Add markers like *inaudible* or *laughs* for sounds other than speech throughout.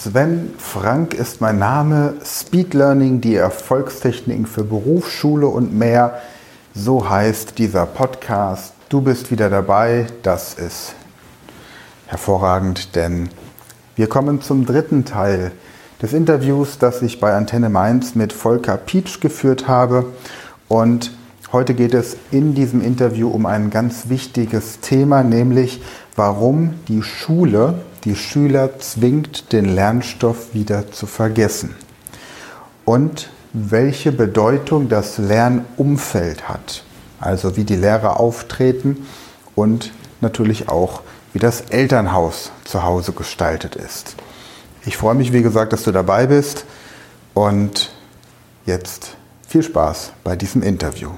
Sven Frank ist mein Name. Speed Learning, die Erfolgstechniken für Berufsschule und mehr. So heißt dieser Podcast. Du bist wieder dabei. Das ist hervorragend, denn wir kommen zum dritten Teil des Interviews, das ich bei Antenne Mainz mit Volker Pietsch geführt habe. Und heute geht es in diesem Interview um ein ganz wichtiges Thema, nämlich warum die Schule die Schüler zwingt, den Lernstoff wieder zu vergessen. Und welche Bedeutung das Lernumfeld hat. Also wie die Lehrer auftreten und natürlich auch, wie das Elternhaus zu Hause gestaltet ist. Ich freue mich, wie gesagt, dass du dabei bist und jetzt viel Spaß bei diesem Interview.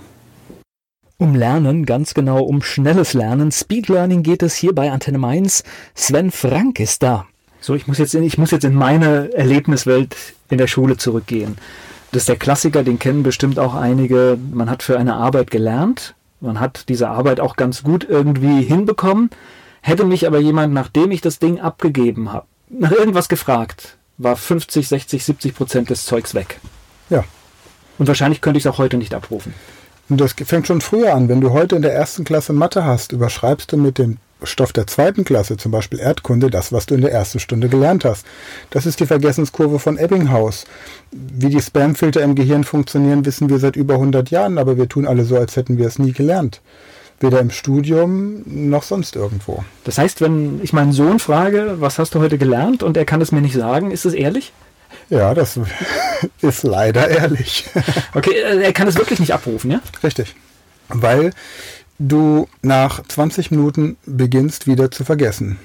Um Lernen, ganz genau um schnelles Lernen. Speed Learning geht es hier bei Antenne Mainz. Sven Frank ist da. So, ich muss jetzt in, ich muss jetzt in meine Erlebniswelt in der Schule zurückgehen. Das ist der Klassiker, den kennen bestimmt auch einige. Man hat für eine Arbeit gelernt. Man hat diese Arbeit auch ganz gut irgendwie hinbekommen. Hätte mich aber jemand, nachdem ich das Ding abgegeben habe, nach irgendwas gefragt, war 50, 60, 70 Prozent des Zeugs weg. Ja. Und wahrscheinlich könnte ich es auch heute nicht abrufen. Und das fängt schon früher an. Wenn du heute in der ersten Klasse Mathe hast, überschreibst du mit dem Stoff der zweiten Klasse, zum Beispiel Erdkunde, das, was du in der ersten Stunde gelernt hast. Das ist die Vergessenskurve von Ebbinghaus. Wie die Spamfilter im Gehirn funktionieren, wissen wir seit über 100 Jahren, aber wir tun alle so, als hätten wir es nie gelernt. Weder im Studium noch sonst irgendwo. Das heißt, wenn ich meinen Sohn frage, was hast du heute gelernt und er kann es mir nicht sagen, ist es ehrlich? Ja, das *laughs* ist leider ehrlich. *laughs* Okay, äh, er kann es wirklich nicht abrufen, ja? Richtig. Weil du nach 20 Minuten beginnst wieder zu vergessen.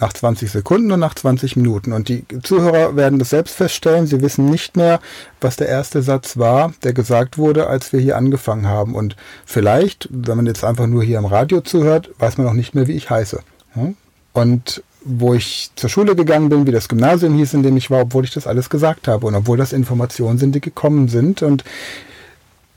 Nach 20 Sekunden und nach 20 Minuten. Und die Zuhörer werden das selbst feststellen. Sie wissen nicht mehr, was der erste Satz war, der gesagt wurde, als wir hier angefangen haben. Und vielleicht, wenn man jetzt einfach nur hier im Radio zuhört, weiß man auch nicht mehr, wie ich heiße. Und wo ich zur Schule gegangen bin, wie das Gymnasium hieß, in dem ich war, obwohl ich das alles gesagt habe und obwohl das Informationen sind, die gekommen sind und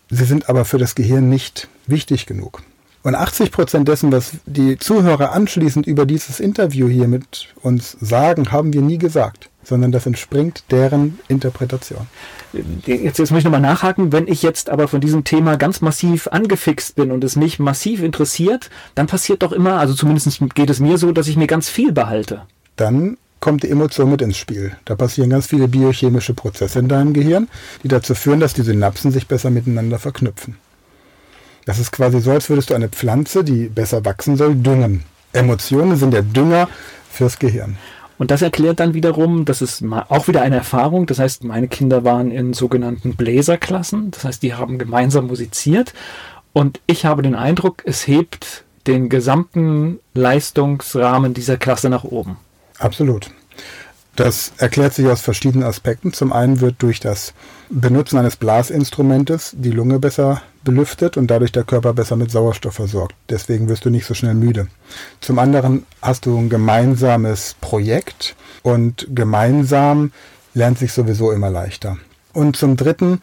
sie sind aber für das Gehirn nicht wichtig genug. Und 80 Prozent dessen, was die Zuhörer anschließend über dieses Interview hier mit uns sagen, haben wir nie gesagt, sondern das entspringt deren Interpretation. Jetzt, jetzt muss ich nochmal nachhaken. Wenn ich jetzt aber von diesem Thema ganz massiv angefixt bin und es mich massiv interessiert, dann passiert doch immer, also zumindest geht es mir so, dass ich mir ganz viel behalte. Dann kommt die Emotion mit ins Spiel. Da passieren ganz viele biochemische Prozesse in deinem Gehirn, die dazu führen, dass die Synapsen sich besser miteinander verknüpfen. Das ist quasi so, als würdest du eine Pflanze, die besser wachsen soll, düngen. Emotionen sind der Dünger fürs Gehirn. Und das erklärt dann wiederum, das ist auch wieder eine Erfahrung. Das heißt, meine Kinder waren in sogenannten Bläserklassen. Das heißt, die haben gemeinsam musiziert. Und ich habe den Eindruck, es hebt den gesamten Leistungsrahmen dieser Klasse nach oben. Absolut. Das erklärt sich aus verschiedenen Aspekten. Zum einen wird durch das Benutzen eines Blasinstrumentes die Lunge besser belüftet und dadurch der Körper besser mit Sauerstoff versorgt. Deswegen wirst du nicht so schnell müde. Zum anderen hast du ein gemeinsames Projekt und gemeinsam lernt sich sowieso immer leichter. Und zum dritten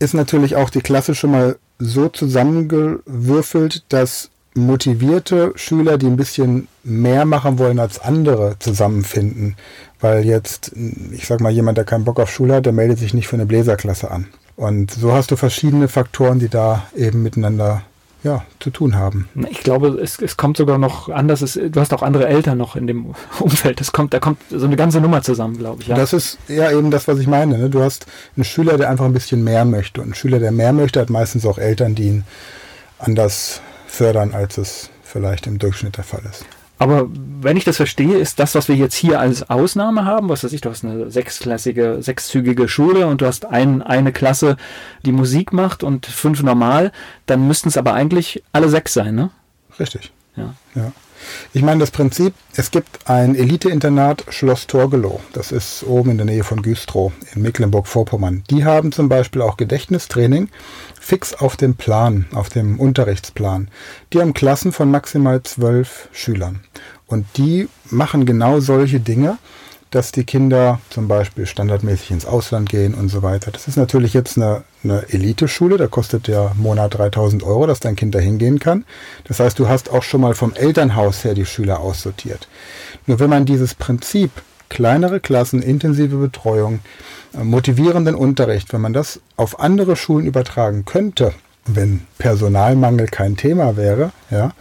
ist natürlich auch die Klasse schon mal so zusammengewürfelt, dass motivierte Schüler, die ein bisschen mehr machen wollen als andere, zusammenfinden. Weil jetzt, ich sag mal, jemand, der keinen Bock auf Schule hat, der meldet sich nicht für eine Bläserklasse an. Und so hast du verschiedene Faktoren, die da eben miteinander ja, zu tun haben. Ich glaube, es, es kommt sogar noch anders. Es, du hast auch andere Eltern noch in dem *laughs* Umfeld. Das kommt, da kommt so eine ganze Nummer zusammen, glaube ich. Ja. Das ist ja eben das, was ich meine. Ne? Du hast einen Schüler, der einfach ein bisschen mehr möchte. Und ein Schüler, der mehr möchte, hat meistens auch Eltern, die ihn anders fördern, als es vielleicht im Durchschnitt der Fall ist. Aber wenn ich das verstehe, ist das, was wir jetzt hier als Ausnahme haben, was weiß ich, du hast eine sechsklassige, sechszügige Schule und du hast ein, eine Klasse, die Musik macht und fünf normal, dann müssten es aber eigentlich alle sechs sein, ne? Richtig. Ja. ja. Ich meine, das Prinzip, es gibt ein Elite-Internat Schloss Torgelow. Das ist oben in der Nähe von Güstrow in Mecklenburg-Vorpommern. Die haben zum Beispiel auch Gedächtnistraining fix auf dem Plan, auf dem Unterrichtsplan. Die haben Klassen von maximal zwölf Schülern. Und die machen genau solche Dinge, dass die Kinder zum Beispiel standardmäßig ins Ausland gehen und so weiter. Das ist natürlich jetzt eine, eine Eliteschule, da kostet der Monat 3000 Euro, dass dein Kind da hingehen kann. Das heißt, du hast auch schon mal vom Elternhaus her die Schüler aussortiert. Nur wenn man dieses Prinzip kleinere Klassen, intensive Betreuung, äh, motivierenden Unterricht, wenn man das auf andere Schulen übertragen könnte, wenn Personalmangel kein Thema wäre, ja,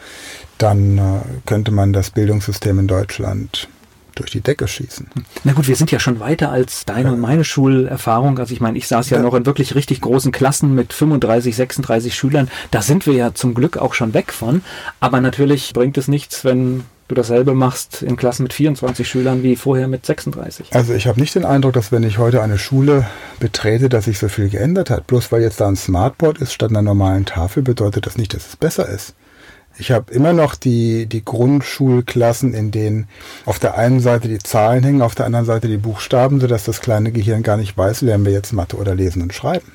dann äh, könnte man das Bildungssystem in Deutschland durch die Decke schießen. Na gut, wir sind ja schon weiter als deine und meine Schulerfahrung. Also ich meine, ich saß ja, ja, noch in wirklich richtig großen Klassen mit 35, 36 Schülern. Da sind wir ja zum Glück auch schon weg von. Aber natürlich bringt es nichts, wenn du dasselbe machst in Klassen mit 24 Schülern wie vorher mit 36. Also ich habe nicht den Eindruck, dass wenn ich heute eine Schule betrete, dass sich so viel geändert hat. Bloß weil jetzt da ein Smartboard ist statt einer normalen Tafel, bedeutet das nicht, dass es besser ist. Ich habe immer noch die, die Grundschulklassen, in denen auf der einen Seite die Zahlen hängen, auf der anderen Seite die Buchstaben, sodass das kleine Gehirn gar nicht weiß, lernen wir jetzt Mathe oder Lesen und Schreiben.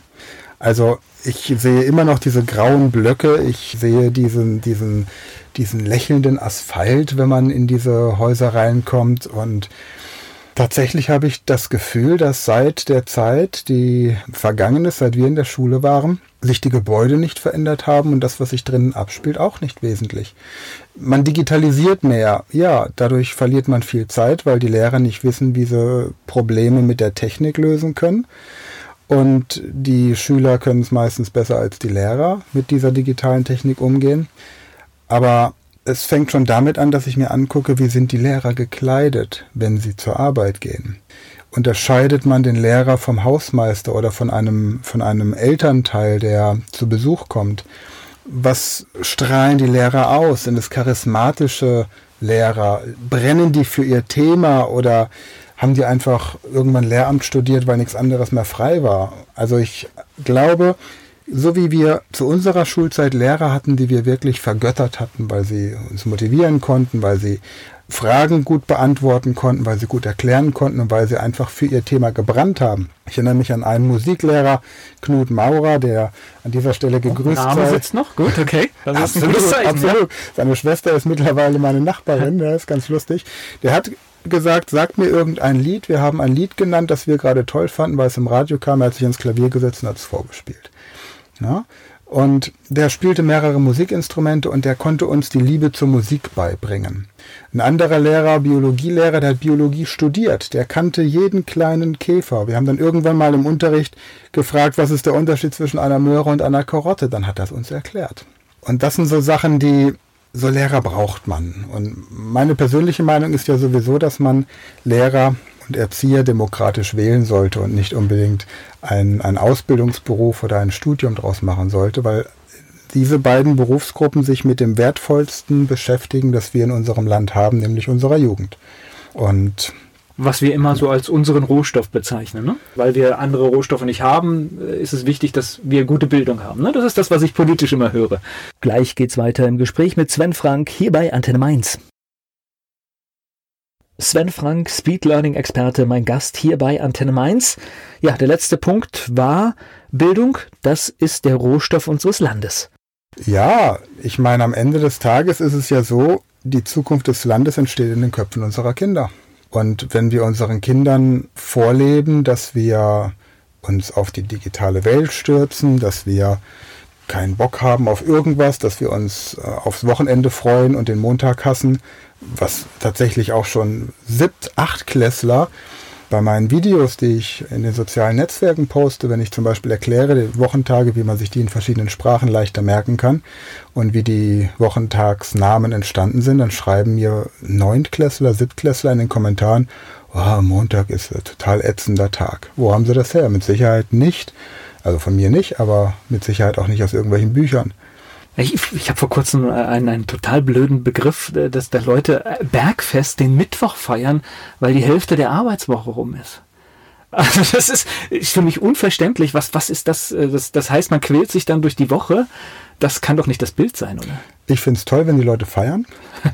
Also ich sehe immer noch diese grauen Blöcke, ich sehe diesen, diesen, diesen lächelnden Asphalt, wenn man in diese Häuser reinkommt und Tatsächlich habe ich das Gefühl, dass seit der Zeit, die vergangen ist, seit wir in der Schule waren, sich die Gebäude nicht verändert haben und das, was sich drinnen abspielt, auch nicht wesentlich. Man digitalisiert mehr. Ja, dadurch verliert man viel Zeit, weil die Lehrer nicht wissen, wie sie Probleme mit der Technik lösen können. Und die Schüler können es meistens besser als die Lehrer mit dieser digitalen Technik umgehen. Aber es fängt schon damit an, dass ich mir angucke, wie sind die Lehrer gekleidet, wenn sie zur Arbeit gehen. Unterscheidet man den Lehrer vom Hausmeister oder von einem, von einem Elternteil, der zu Besuch kommt? Was strahlen die Lehrer aus? Sind es charismatische Lehrer? Brennen die für ihr Thema oder haben die einfach irgendwann Lehramt studiert, weil nichts anderes mehr frei war? Also ich glaube, so wie wir zu unserer Schulzeit Lehrer hatten, die wir wirklich vergöttert hatten, weil sie uns motivieren konnten, weil sie Fragen gut beantworten konnten, weil sie gut erklären konnten und weil sie einfach für ihr Thema gebrannt haben. Ich erinnere mich an einen Musiklehrer, Knut Maurer, der an dieser Stelle gegrüßt hat. Name sitzt noch? Gut, okay. Das absolut, ist ein absolut. Seine Schwester ist mittlerweile meine Nachbarin, *laughs* der ist ganz lustig. Der hat gesagt, sag mir irgendein Lied. Wir haben ein Lied genannt, das wir gerade toll fanden, weil es im Radio kam. Er hat sich ins Klavier gesetzt und hat es vorgespielt. Ja? Und der spielte mehrere Musikinstrumente und der konnte uns die Liebe zur Musik beibringen. Ein anderer Lehrer, Biologielehrer, der hat Biologie studiert, der kannte jeden kleinen Käfer. Wir haben dann irgendwann mal im Unterricht gefragt, was ist der Unterschied zwischen einer Möhre und einer Karotte. Dann hat er es uns erklärt. Und das sind so Sachen, die so Lehrer braucht man. Und meine persönliche Meinung ist ja sowieso, dass man Lehrer und Erzieher demokratisch wählen sollte und nicht unbedingt einen, einen Ausbildungsberuf oder ein Studium draus machen sollte, weil diese beiden Berufsgruppen sich mit dem wertvollsten beschäftigen, das wir in unserem Land haben, nämlich unserer Jugend. Und was wir immer so als unseren Rohstoff bezeichnen. Ne? Weil wir andere Rohstoffe nicht haben, äh, ist es wichtig, dass wir gute Bildung haben. Ne? Das ist das, was ich politisch immer höre. Gleich geht's weiter im Gespräch mit Sven Frank hier bei Antenne Mainz. Sven Frank, Speed Learning Experte, mein Gast hier bei Antenne Mainz. Ja, der letzte Punkt war Bildung. Das ist der Rohstoff unseres Landes. Ja, ich meine, am Ende des Tages ist es ja so, die Zukunft des Landes entsteht in den Köpfen unserer Kinder. Und wenn wir unseren Kindern vorleben, dass wir uns auf die digitale Welt stürzen, dass wir keinen Bock haben auf irgendwas, dass wir uns äh, aufs Wochenende freuen und den Montag hassen, was tatsächlich auch schon siebt, acht Klässler bei meinen Videos, die ich in den sozialen Netzwerken poste, wenn ich zum Beispiel erkläre, die Wochentage, wie man sich die in verschiedenen Sprachen leichter merken kann und wie die Wochentagsnamen entstanden sind, dann schreiben mir Neuntklässler, Siebtklässler in den Kommentaren, oh, Montag ist ein total ätzender Tag. Wo haben sie das her? Mit Sicherheit nicht, also von mir nicht, aber mit Sicherheit auch nicht aus irgendwelchen Büchern. Ich, ich habe vor kurzem einen, einen total blöden Begriff, äh, dass da Leute äh, Bergfest den Mittwoch feiern, weil die Hälfte der Arbeitswoche rum ist. *laughs* Also das ist, ist für mich unverständlich. Was, was ist das, äh, das? Das heißt, man quält sich dann durch die Woche. Das kann doch nicht das Bild sein, oder? Ich finde es toll, wenn die Leute feiern.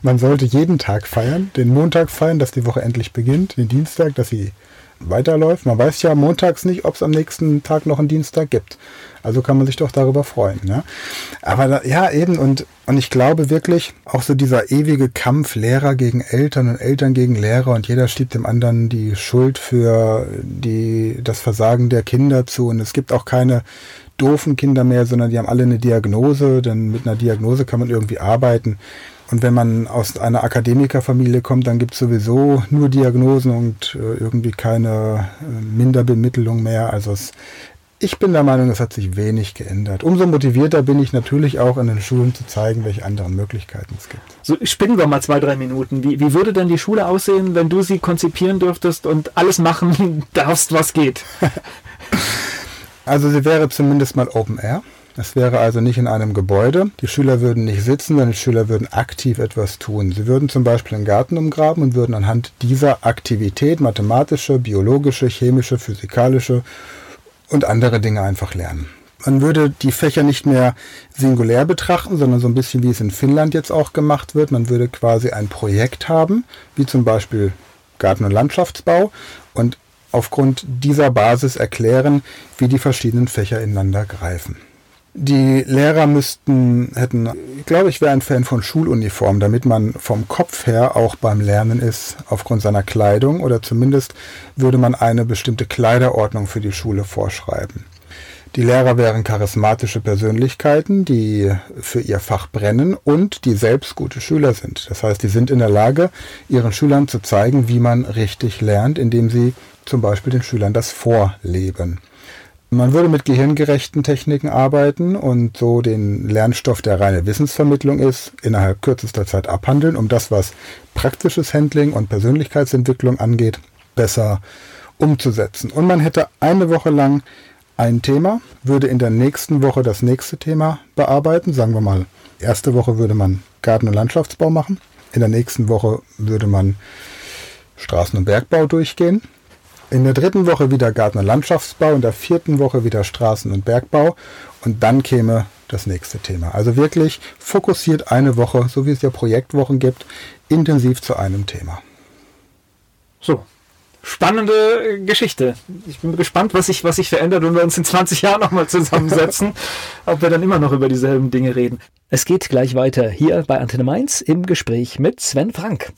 Man sollte jeden Tag feiern. Den Montag feiern, dass die Woche endlich beginnt. Den Dienstag, dass sie weiterläuft. Man weiß ja montags nicht, ob es am nächsten Tag noch einen Dienstag gibt. Also kann man sich doch darüber freuen. Ne? Aber da, ja, eben, und, und ich glaube wirklich, auch so dieser ewige Kampf Lehrer gegen Eltern und Eltern gegen Lehrer und jeder schiebt dem anderen die Schuld für die, das Versagen der Kinder zu. Und es gibt auch keine doofen Kinder mehr, sondern die haben alle eine Diagnose, denn mit einer Diagnose kann man irgendwie arbeiten. Und wenn man aus einer Akademikerfamilie kommt, dann gibt es sowieso nur Diagnosen und äh, irgendwie keine äh, Minderbemittlung mehr. Also es, ich bin der Meinung, es hat sich wenig geändert. Umso motivierter bin ich natürlich auch in den Schulen zu zeigen, welche anderen Möglichkeiten es gibt. So, spinnen wir mal zwei, drei Minuten. Wie, wie würde denn die Schule aussehen, wenn du sie konzipieren dürftest und alles machen *laughs* darfst, was geht? *laughs* also sie wäre zumindest mal Open Air. Es wäre also nicht in einem Gebäude. Die Schüler würden nicht sitzen, sondern die Schüler würden aktiv etwas tun. Sie würden zum Beispiel einen Garten umgraben und würden anhand dieser Aktivität mathematische, biologische, chemische, physikalische und andere Dinge einfach lernen. Man würde die Fächer nicht mehr singulär betrachten, sondern so ein bisschen wie es in Finnland jetzt auch gemacht wird. Man würde quasi ein Projekt haben, wie zum Beispiel Garten- und Landschaftsbau und aufgrund dieser Basis erklären, wie die verschiedenen Fächer ineinander greifen. Die Lehrer müssten, hätten, ich glaube, ich wäre ein Fan von Schuluniform, damit man vom Kopf her auch beim Lernen ist, aufgrund seiner Kleidung oder zumindest würde man eine bestimmte Kleiderordnung für die Schule vorschreiben. Die Lehrer wären charismatische Persönlichkeiten, die für ihr Fach brennen und die selbst gute Schüler sind. Das heißt, die sind in der Lage, ihren Schülern zu zeigen, wie man richtig lernt, indem sie zum Beispiel den Schülern das vorleben. Man würde mit gehirngerechten Techniken arbeiten und so den Lernstoff, der reine Wissensvermittlung ist, innerhalb kürzester Zeit abhandeln, um das, was praktisches Handling und Persönlichkeitsentwicklung angeht, besser umzusetzen. Und man hätte eine Woche lang ein Thema, würde in der nächsten Woche das nächste Thema bearbeiten. Sagen wir mal, erste Woche würde man Garten- und Landschaftsbau machen. In der nächsten Woche würde man Straßen- und Bergbau durchgehen. In der dritten Woche wieder Garten- und Landschaftsbau, in der vierten Woche wieder Straßen- und Bergbau und dann käme das nächste Thema. Also wirklich fokussiert eine Woche, so wie es ja Projektwochen gibt, intensiv zu einem Thema. So, spannende Geschichte. Ich bin gespannt, was sich, was sich verändert, wenn wir uns in 20 Jahren nochmal zusammensetzen, *laughs* ob wir dann immer noch über dieselben Dinge reden. Es geht gleich weiter hier bei Antenne Mainz im Gespräch mit Sven Frank.